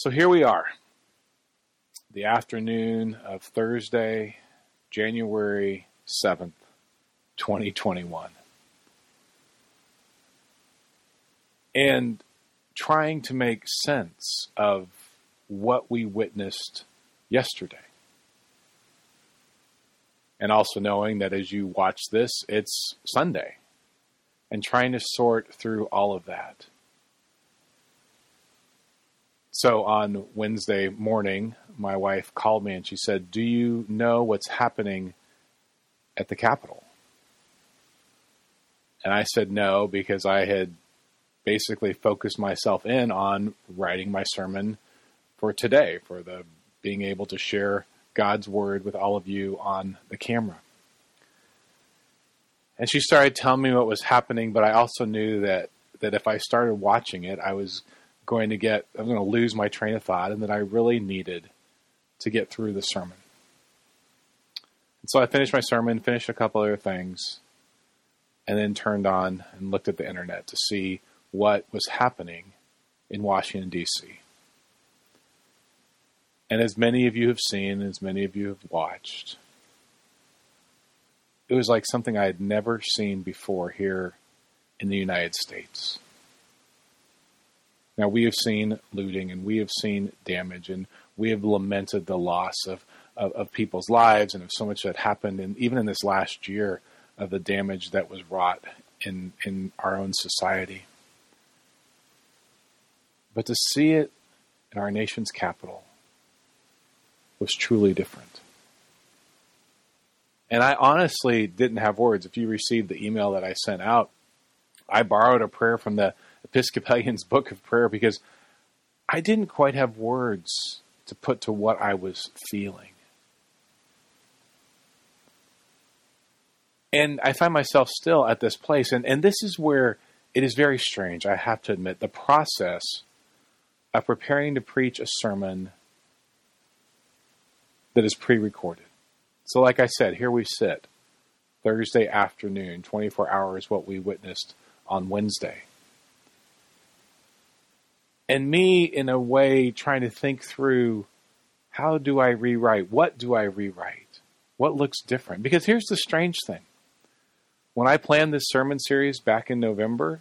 So here we are, the afternoon of Thursday, January 7th, 2021. And trying to make sense of what we witnessed yesterday. And also knowing that as you watch this, it's Sunday, and trying to sort through all of that. So on Wednesday morning, my wife called me and she said, Do you know what's happening at the Capitol? And I said no because I had basically focused myself in on writing my sermon for today, for the being able to share God's word with all of you on the camera. And she started telling me what was happening, but I also knew that that if I started watching it, I was going to get, I'm going to lose my train of thought, and that I really needed to get through the sermon. And so I finished my sermon, finished a couple other things, and then turned on and looked at the internet to see what was happening in Washington, D.C. And as many of you have seen, as many of you have watched, it was like something I had never seen before here in the United States. Now, we have seen looting and we have seen damage and we have lamented the loss of, of, of people's lives and of so much that happened, and even in this last year, of the damage that was wrought in, in our own society. But to see it in our nation's capital was truly different. And I honestly didn't have words. If you received the email that I sent out, I borrowed a prayer from the Episcopalian's Book of Prayer because I didn't quite have words to put to what I was feeling. And I find myself still at this place. And, and this is where it is very strange, I have to admit. The process of preparing to preach a sermon that is pre recorded. So, like I said, here we sit, Thursday afternoon, 24 hours, what we witnessed on Wednesday and me in a way trying to think through how do I rewrite? What do I rewrite? What looks different? Because here's the strange thing. When I planned this sermon series back in November,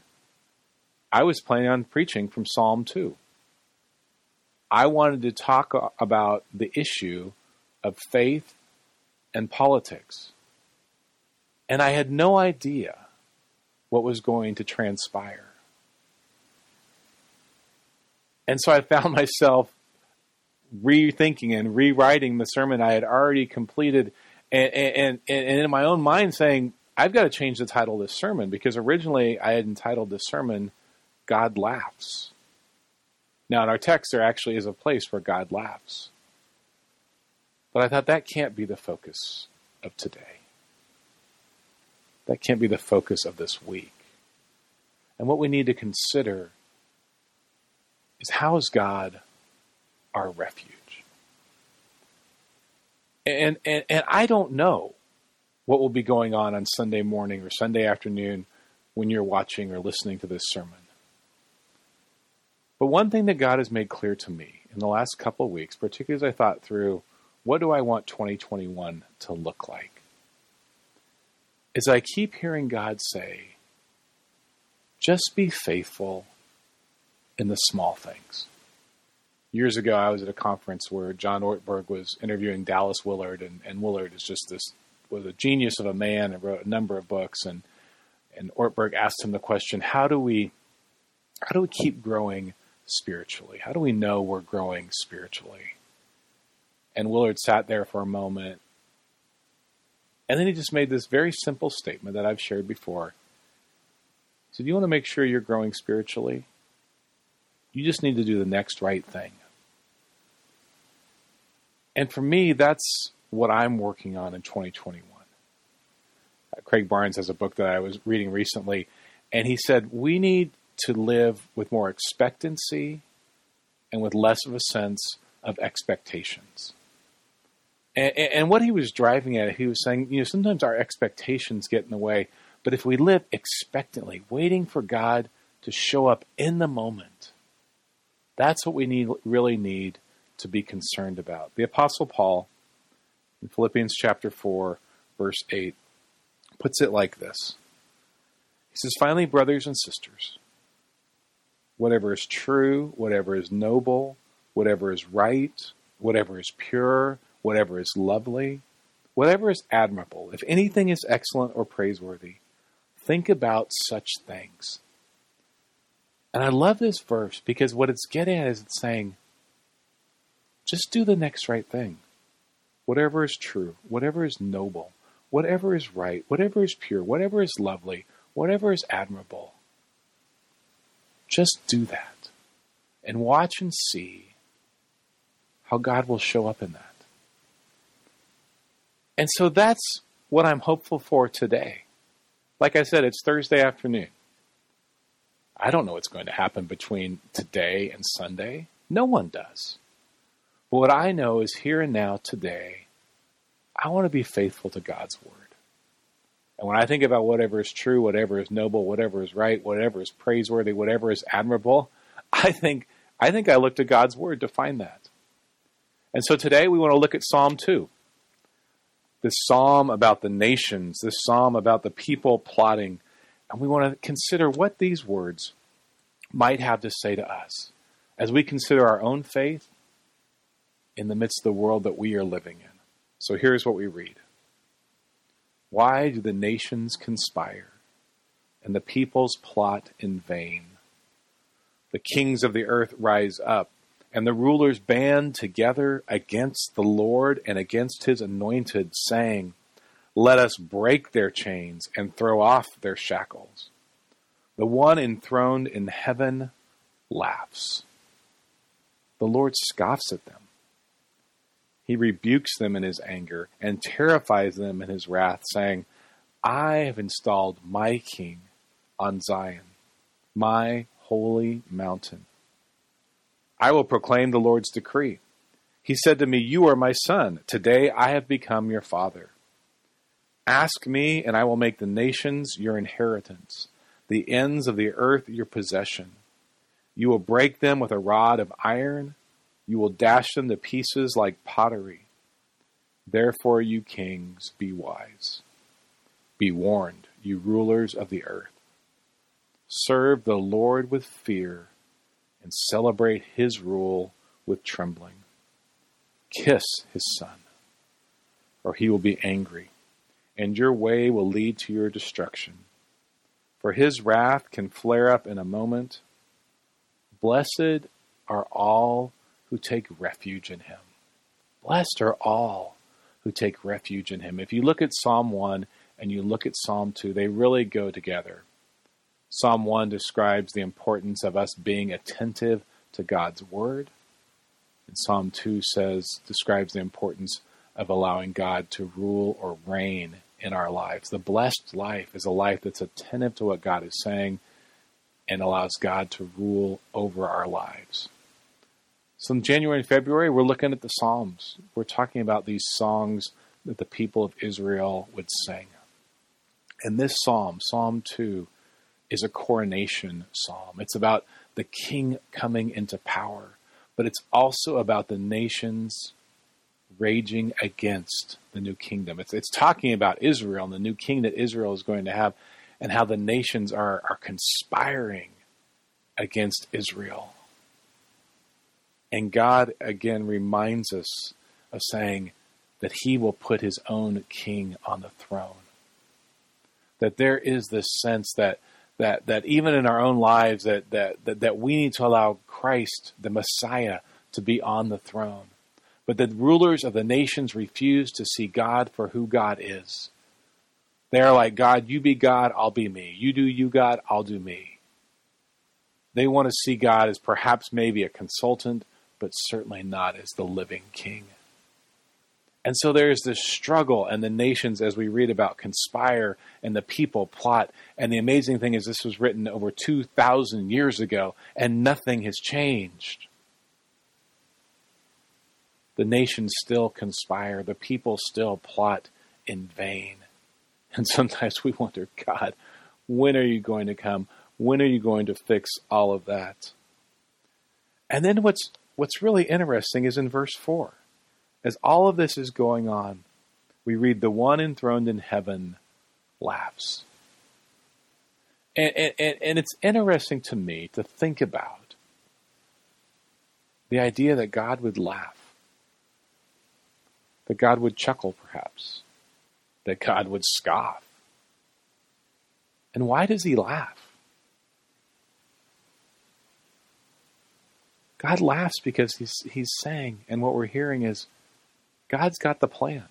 I was planning on preaching from Psalm 2. I wanted to talk about the issue of faith and politics. And I had no idea what was going to transpire. And so I found myself rethinking and rewriting the sermon I had already completed and, and, and, in my own mind saying, I've got to change the title of this sermon because originally I had entitled the sermon, God Laughs. Now, in our text, there actually is a place where God laughs. But I thought that can't be the focus of today. That can't be the focus of this week. And what we need to consider is how is God our refuge? And, and, and I don't know what will be going on on Sunday morning or Sunday afternoon when you're watching or listening to this sermon. But one thing that God has made clear to me in the last couple of weeks, particularly as I thought through what do I want 2021 to look like, is I keep hearing God say, just be faithful in the small things. Years ago, I was at a conference where John Ortberg was interviewing Dallas Willard, and, and Willard is just this was a genius of a man and wrote a number of books. And and Ortberg asked him the question: How do we how do we keep growing spiritually? How do we know we're growing spiritually? And Willard sat there for a moment, and then he just made this very simple statement that I've shared before. He said, "You want to make sure you're growing spiritually." You just need to do the next right thing. And for me, that's what I'm working on in 2021. Uh, Craig Barnes has a book that I was reading recently, and he said we need to live with more expectancy and with less of a sense of expectations. And, and, what he was driving at, he was saying, you know, sometimes our expectations get in the way, but if we live expectantly, waiting for God to show up in the moment, That's what we need, really need to be concerned about. The Apostle Paul, in Philippians chapter 4, verse 8, puts it like this He says, Finally, brothers and sisters, whatever is true, whatever is noble, whatever is right, whatever is pure, whatever is lovely, whatever is admirable, if anything is excellent or praiseworthy, think about such things. And I love this verse because what it's getting at is it's saying, just do the next right thing. Whatever is true, whatever is noble, whatever is right, whatever is pure, whatever is lovely, whatever is admirable. Just do that. And watch and see how God will show up in that. And so that's what I'm hopeful for today. Like I said, it's Thursday afternoon. I don't know what's going to happen between today and Sunday. No one does. But what I know is here and now, today, I want to be faithful to God's word. And when I think about whatever is true, whatever is noble, whatever is right, whatever is praiseworthy, whatever is admirable, I think I think I look to God's word to find that. And so today we want to look at Psalm 2. This psalm about the nations, this psalm about the people plotting, and we want to consider what these words might have to say to us as we consider our own faith in the midst of the world that we are living in. So here's what we read Why do the nations conspire and the peoples plot in vain? The kings of the earth rise up, and the rulers band together against the Lord and against his anointed, saying, Let us break their chains and throw off their shackles. The one enthroned in heaven laughs. The Lord scoffs at them. He rebukes them in his anger and terrifies them in his wrath, saying, I have installed my king on Zion, my holy mountain. I will proclaim the Lord's decree. He said to me, You are my son. Today I have become your father. Ask me, and I will make the nations your inheritance, the ends of the earth your possession. You will break them with a rod of iron you will dash them to pieces like pottery. Therefore, you kings, be wise. Be warned, you rulers of the earth. Serve the Lord with fear and celebrate his rule with trembling. Kiss his son, or he will be angry, and your way will lead to your destruction. For his wrath can flare up in a moment. Blessed are all who take refuge in him. Blessed are all who take refuge in him. If you look at Psalm 1 and you look at Psalm 2, they really go together. Psalm 1 describes the importance of us being attentive to God's word. And Psalm 2 says describes the importance of allowing God to rule or reign in our lives. The blessed life is a life that's attentive to what God is saying and allows God to rule over our lives. So in January and February, we're looking at the Psalms. We're talking about these songs that the people of Israel would sing. And this psalm, Psalm 2, is a coronation psalm. It's about the king coming into power, but it's also about the nations raging against the new kingdom. It's, it's talking about Israel and the new king that Israel is going to have and how the nations are, are conspiring against Israel. And God again reminds us of saying that he will put his own king on the throne. That there is this sense that that that even in our own lives that that that, that we need to allow Christ, the Messiah, to be on the throne. But the rulers of the nations refuse to see God for who God is. They are like, God, you be God, I'll be me. You do you, God, I'll do me. They want to see God as perhaps maybe a consultant but certainly not as the living king. And so there's this struggle, and the nations, as we read about, conspire and the people plot. And the amazing thing is, this was written over 2,000 years ago, and nothing has changed. The nations still conspire, the people still plot in vain. And sometimes we wonder, God, when are you going to come? When are you going to fix all of that? And then what's what's really interesting is in verse 4. As all of this is going on, we read the one enthroned in heaven laughs. And, and, and it's interesting to me to think about the idea that God would laugh, that God would chuckle, perhaps, that God would scoff. And why does he laugh? God laughs because he's, he's saying, and what we're hearing is, God's got the plan.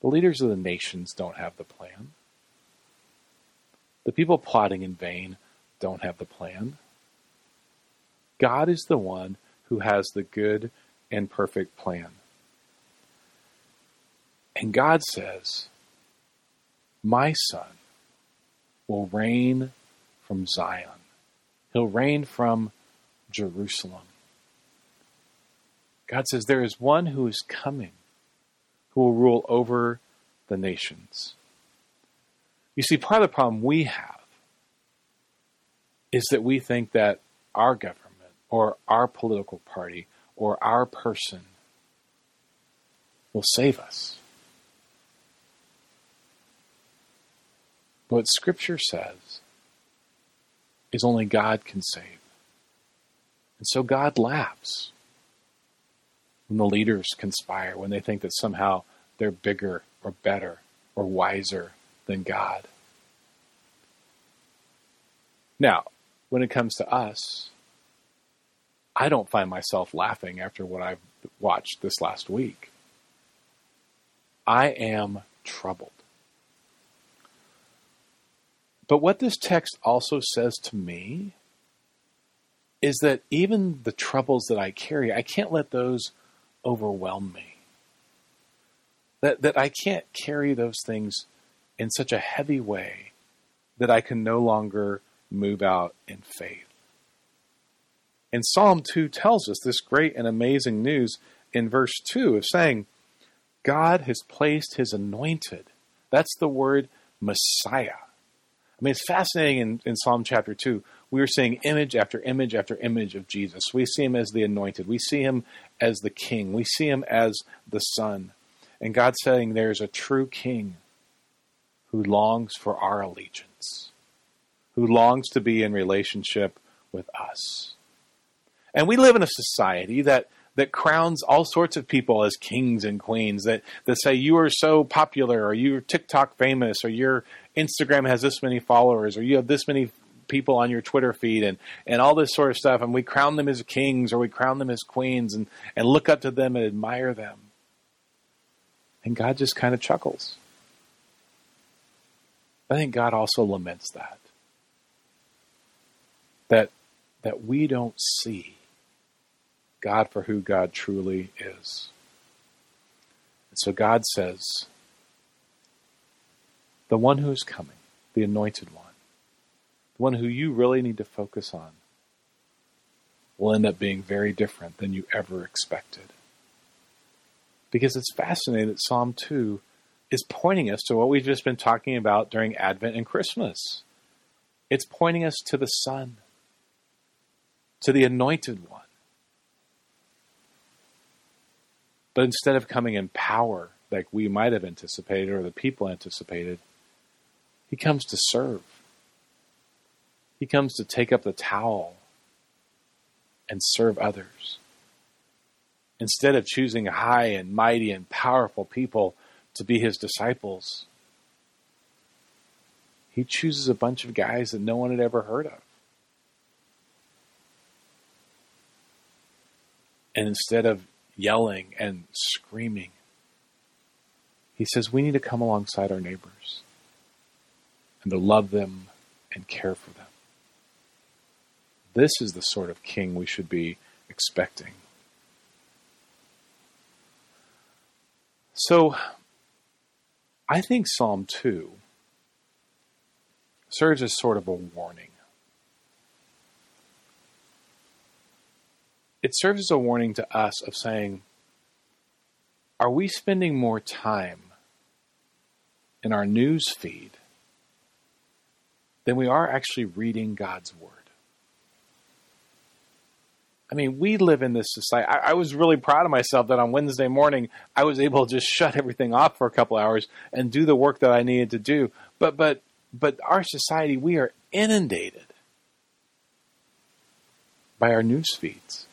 The leaders of the nations don't have the plan. The people plotting in vain don't have the plan. God is the one who has the good and perfect plan. And God says, My son will reign from Zion. He'll reign from Jerusalem. God says, There is one who is coming who will rule over the nations. You see, part of the problem we have is that we think that our government or our political party or our person will save us. What Scripture says is only God can save. And so God laughs when the leaders conspire, when they think that somehow they're bigger or better or wiser than God. Now, when it comes to us, I don't find myself laughing after what I've watched this last week. I am troubled. But what this text also says to me is that even the troubles that I carry, I can't let those overwhelm me. That, that I can't carry those things in such a heavy way that I can no longer move out in faith. And Psalm 2 tells us this great and amazing news in verse 2 of saying, God has placed his anointed. That's the word Messiah. I mean, it's fascinating in, in Psalm chapter 2. We are seeing image after image after image of Jesus. We see him as the anointed. We see him as the king. We see him as the son. And God's saying there's a true king who longs for our allegiance who longs to be in relationship with us. And we live in a society that that crowns all sorts of people as kings and queens that, that say you are so popular or you're TikTok famous or your Instagram has this many followers or you have this many people on your Twitter feed and, and all this sort of stuff and we crown them as kings or we crown them as queens and, and look up to them and admire them. And God just kind of chuckles. I think God also laments that that that we don't see God for who God truly is. And so God says, the one who is coming, the anointed one, the one who you really need to focus on, will end up being very different than you ever expected. Because it's fascinating that Psalm 2 is pointing us to what we've just been talking about during Advent and Christmas. It's pointing us to the Son to the anointed one. But instead of coming in power like we might have anticipated or the people anticipated, he comes to serve. He comes to take up the towel and serve others. Instead of choosing high and mighty and powerful people to be his disciples, he chooses a bunch of guys that no one had ever heard of. And instead of yelling and screaming, he says we need to come alongside our neighbors and to love them and care for them. This is the sort of king we should be expecting. So, I think Psalm 2 serves as sort of a warning. It serves as a warning to us of saying, are we spending more time in our news feed than we are actually reading God's Word? I mean, we live in this society. I, I, was really proud of myself that on Wednesday morning I was able to just shut everything off for a couple hours and do the work that I needed to do. But but but our society, we are inundated by our news feeds.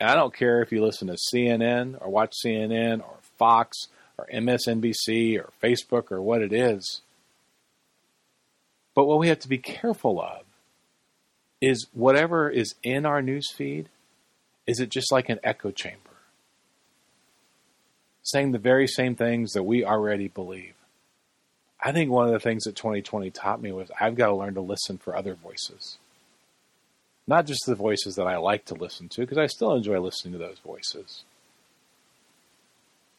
And I don't care if you listen to CNN or watch CNN or Fox or MSNBC or Facebook or what it is. But what we have to be careful of is whatever is in our news feed, is it just like an echo chamber? Saying the very same things that we already believe. I think one of the things that 2020 taught me was I've got to learn to listen for other voices. Not just the voices that I like to listen to, because I still enjoy listening to those voices,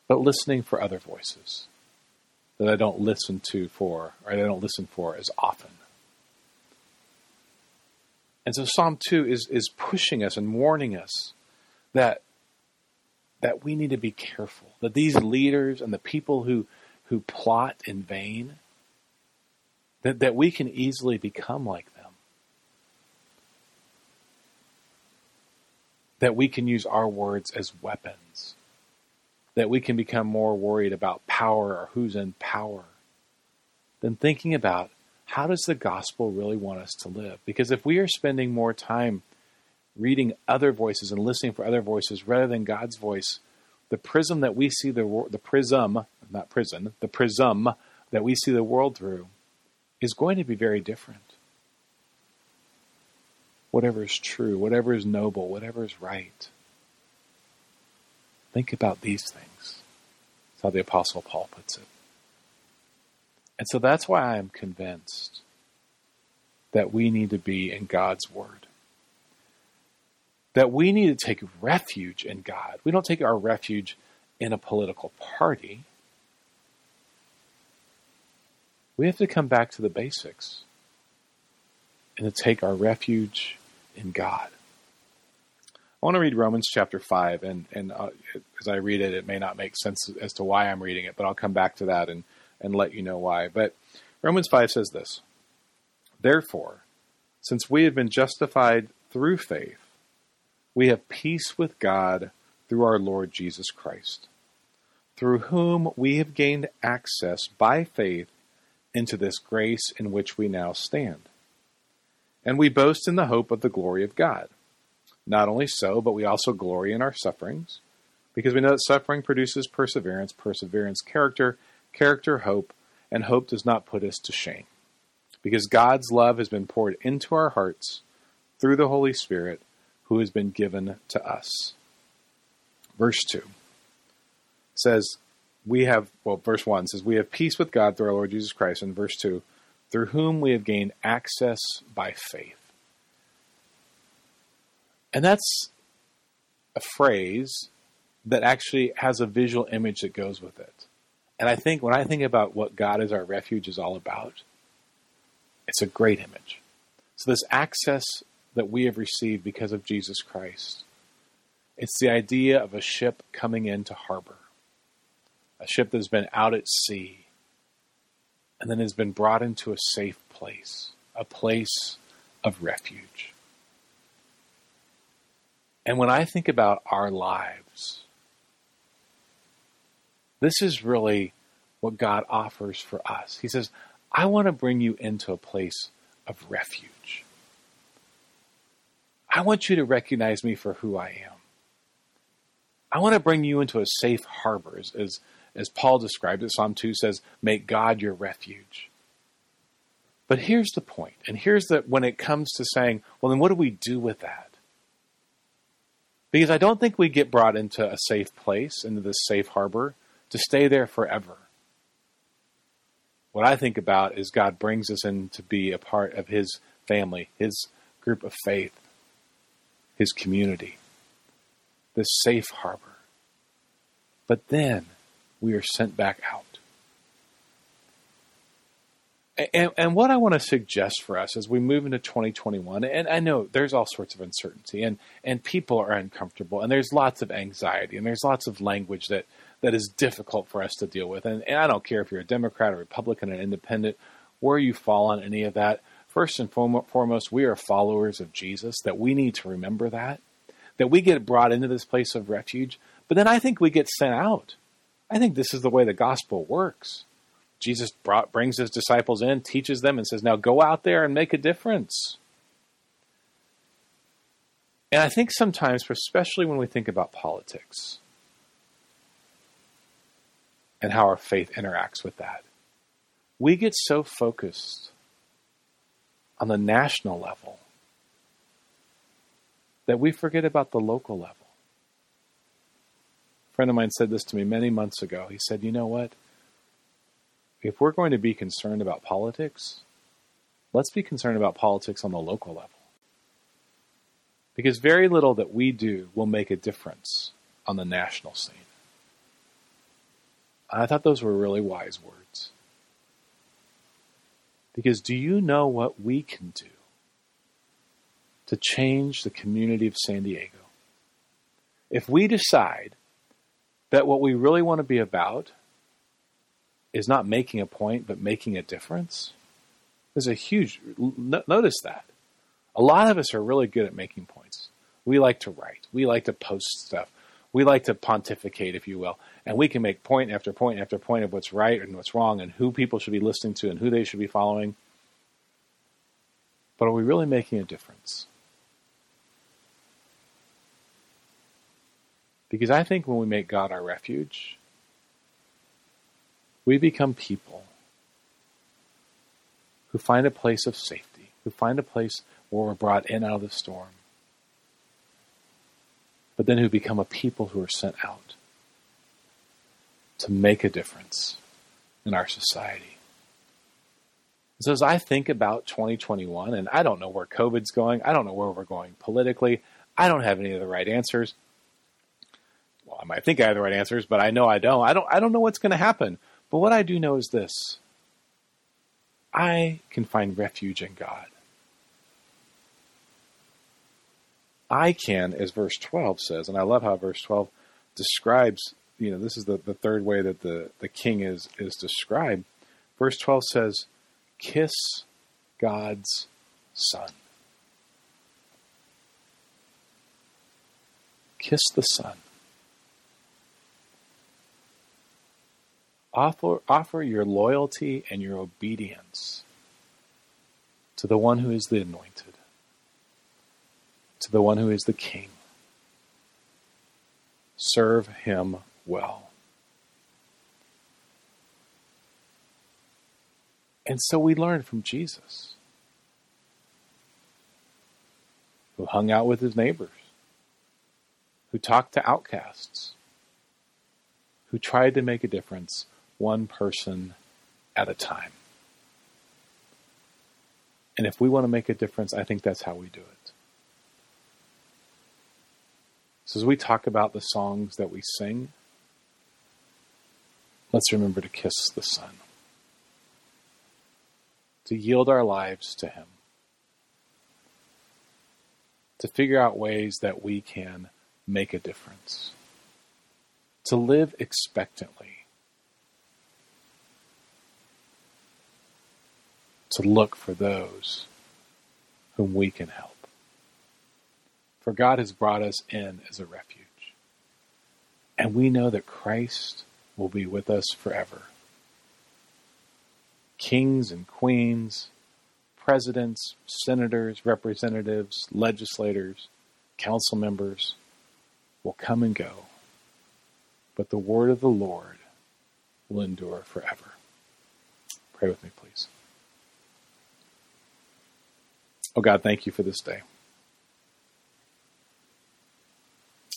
but listening for other voices that I don't listen to for, or I don't listen for as often. And so Psalm 2 is, is pushing us and warning us that, that we need to be careful, that these leaders and the people who, who plot in vain, that, that we can easily become like. That we can use our words as weapons. That we can become more worried about power or who's in power than thinking about how does the gospel really want us to live? Because if we are spending more time reading other voices and listening for other voices rather than God's voice, the prism that we see the the prism, not prison, the prism that we see the world through is going to be very different. Whatever is true, whatever is noble, whatever is right. Think about these things. That's how the Apostle Paul puts it. And so that's why I am convinced that we need to be in God's Word. That we need to take refuge in God. We don't take our refuge in a political party. We have to come back to the basics and to take our refuge in God. I want to read Romans chapter 5, and, and uh, as I read it, it may not make sense as to why I'm reading it, but I'll come back to that and and let you know why. But Romans 5 says this Therefore, since we have been justified through faith, we have peace with God through our Lord Jesus Christ, through whom we have gained access by faith into this grace in which we now stand. And we boast in the hope of the glory of God. Not only so, but we also glory in our sufferings, because we know that suffering produces perseverance, perseverance, character, character, hope, and hope does not put us to shame. Because God's love has been poured into our hearts through the Holy Spirit who has been given to us. Verse 2 says, We have, well, verse 1 says, We have peace with God through our Lord Jesus Christ. And verse 2, through whom we have gained access by faith. And that's a phrase that actually has a visual image that goes with it. And I think when I think about what God is our refuge is all about, it's a great image. So, this access that we have received because of Jesus Christ, it's the idea of a ship coming into harbor, a ship that has been out at sea and then has been brought into a safe place, a place of refuge. And when I think about our lives, this is really what God offers for us. He says, I want to bring you into a place of refuge. I want you to recognize me for who I am. I want to bring you into a safe harbor, as, as, Paul described it. Psalm 2 says, Make God your refuge. But here's the point, and here's the when it comes to saying, well, then what do we do with that? Because I don't think we get brought into a safe place, into this safe harbor, to stay there forever. What I think about is God brings us in to be a part of His family, His group of faith, His community, this safe harbor. But then we are sent back out. And, and, what I want to suggest for us as we move into 2021, and I know there's all sorts of uncertainty, and and people are uncomfortable, and there's lots of anxiety, and there's lots of language that that is difficult for us to deal with. And, and I don't care if you're a Democrat, a Republican, an Independent, where you fall on any of that. first and foremost, we are followers of Jesus, that we need to remember that, that we get brought into this place of refuge, but then I think we get sent out. I think this is the way the gospel works. Jesus brought, brings his disciples in, teaches them, and says, Now go out there and make a difference. And I think sometimes, especially when we think about politics and how our faith interacts with that, we get so focused on the national level that we forget about the local level. Friend of mine said this to me many months ago. He said, You know what? If we're going to be concerned about politics, let's be concerned about politics on the local level. Because very little that we do will make a difference on the national scene. I thought those were really wise words. Because do you know what we can do to change the community of San Diego? If we decide that what we really want to be about is not making a point, but making a difference, there's a huge, notice that. A lot of us are really good at making points. We like to write, we like to post stuff, we like to pontificate, if you will, and we can make point after point after point of what's right and what's wrong and who people should be listening to and who they should be following. But are we really making a difference? Because I think when we make God our refuge, we become people who find a place of safety, who find a place where we're brought in out of the storm, but then who become a people who are sent out to make a difference in our society. So as I think about 2021, and I don't know where COVID's going, I don't know where we're going politically, I don't have any of the right answers. Well, I might think I have the right answers, but I know I don't. I don't I don't know what's going to happen. But what I do know is this. I can find refuge in God. I can, as verse 12 says, and I love how verse 12 describes, you know, this is the, the third way that the, the king is, is described. Verse 12 says, kiss God's son. Kiss the son. Offer, offer your loyalty and your obedience to the one who is the anointed to the one who is the king. Serve him well. And so we learn from Jesus, who hung out with his neighbors, who talked to outcasts, who tried to make a difference one person at a time. And if we want to make a difference, I think that's how we do it. So, as we talk about the songs that we sing, let's remember to kiss the son, to yield our lives to Him, to figure out ways that we can make a difference, to live expectantly, to look for those whom we can help. For God has brought us in as a refuge. And we know that Christ will be with us forever. Kings and queens, presidents, senators, representatives, legislators, council members will come and go, but the word of the Lord will endure forever. Pray with me, please. Oh God, thank you for this day.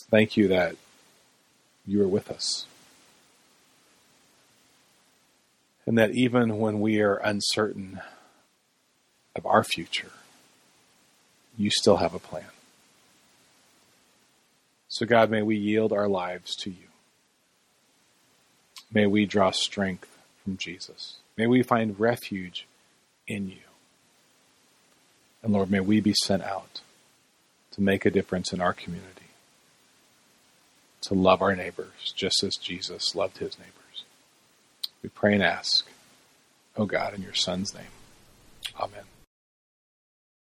Thank you that you are with us. And that even when we are uncertain of our future, you still have a plan. So, God, may we yield our lives to you. May we draw strength from Jesus. May we find refuge in you. And Lord, may we be sent out to make a difference in our community to love our neighbors just as Jesus loved his neighbors. We pray and ask, O oh God, in your Son's name. Amen.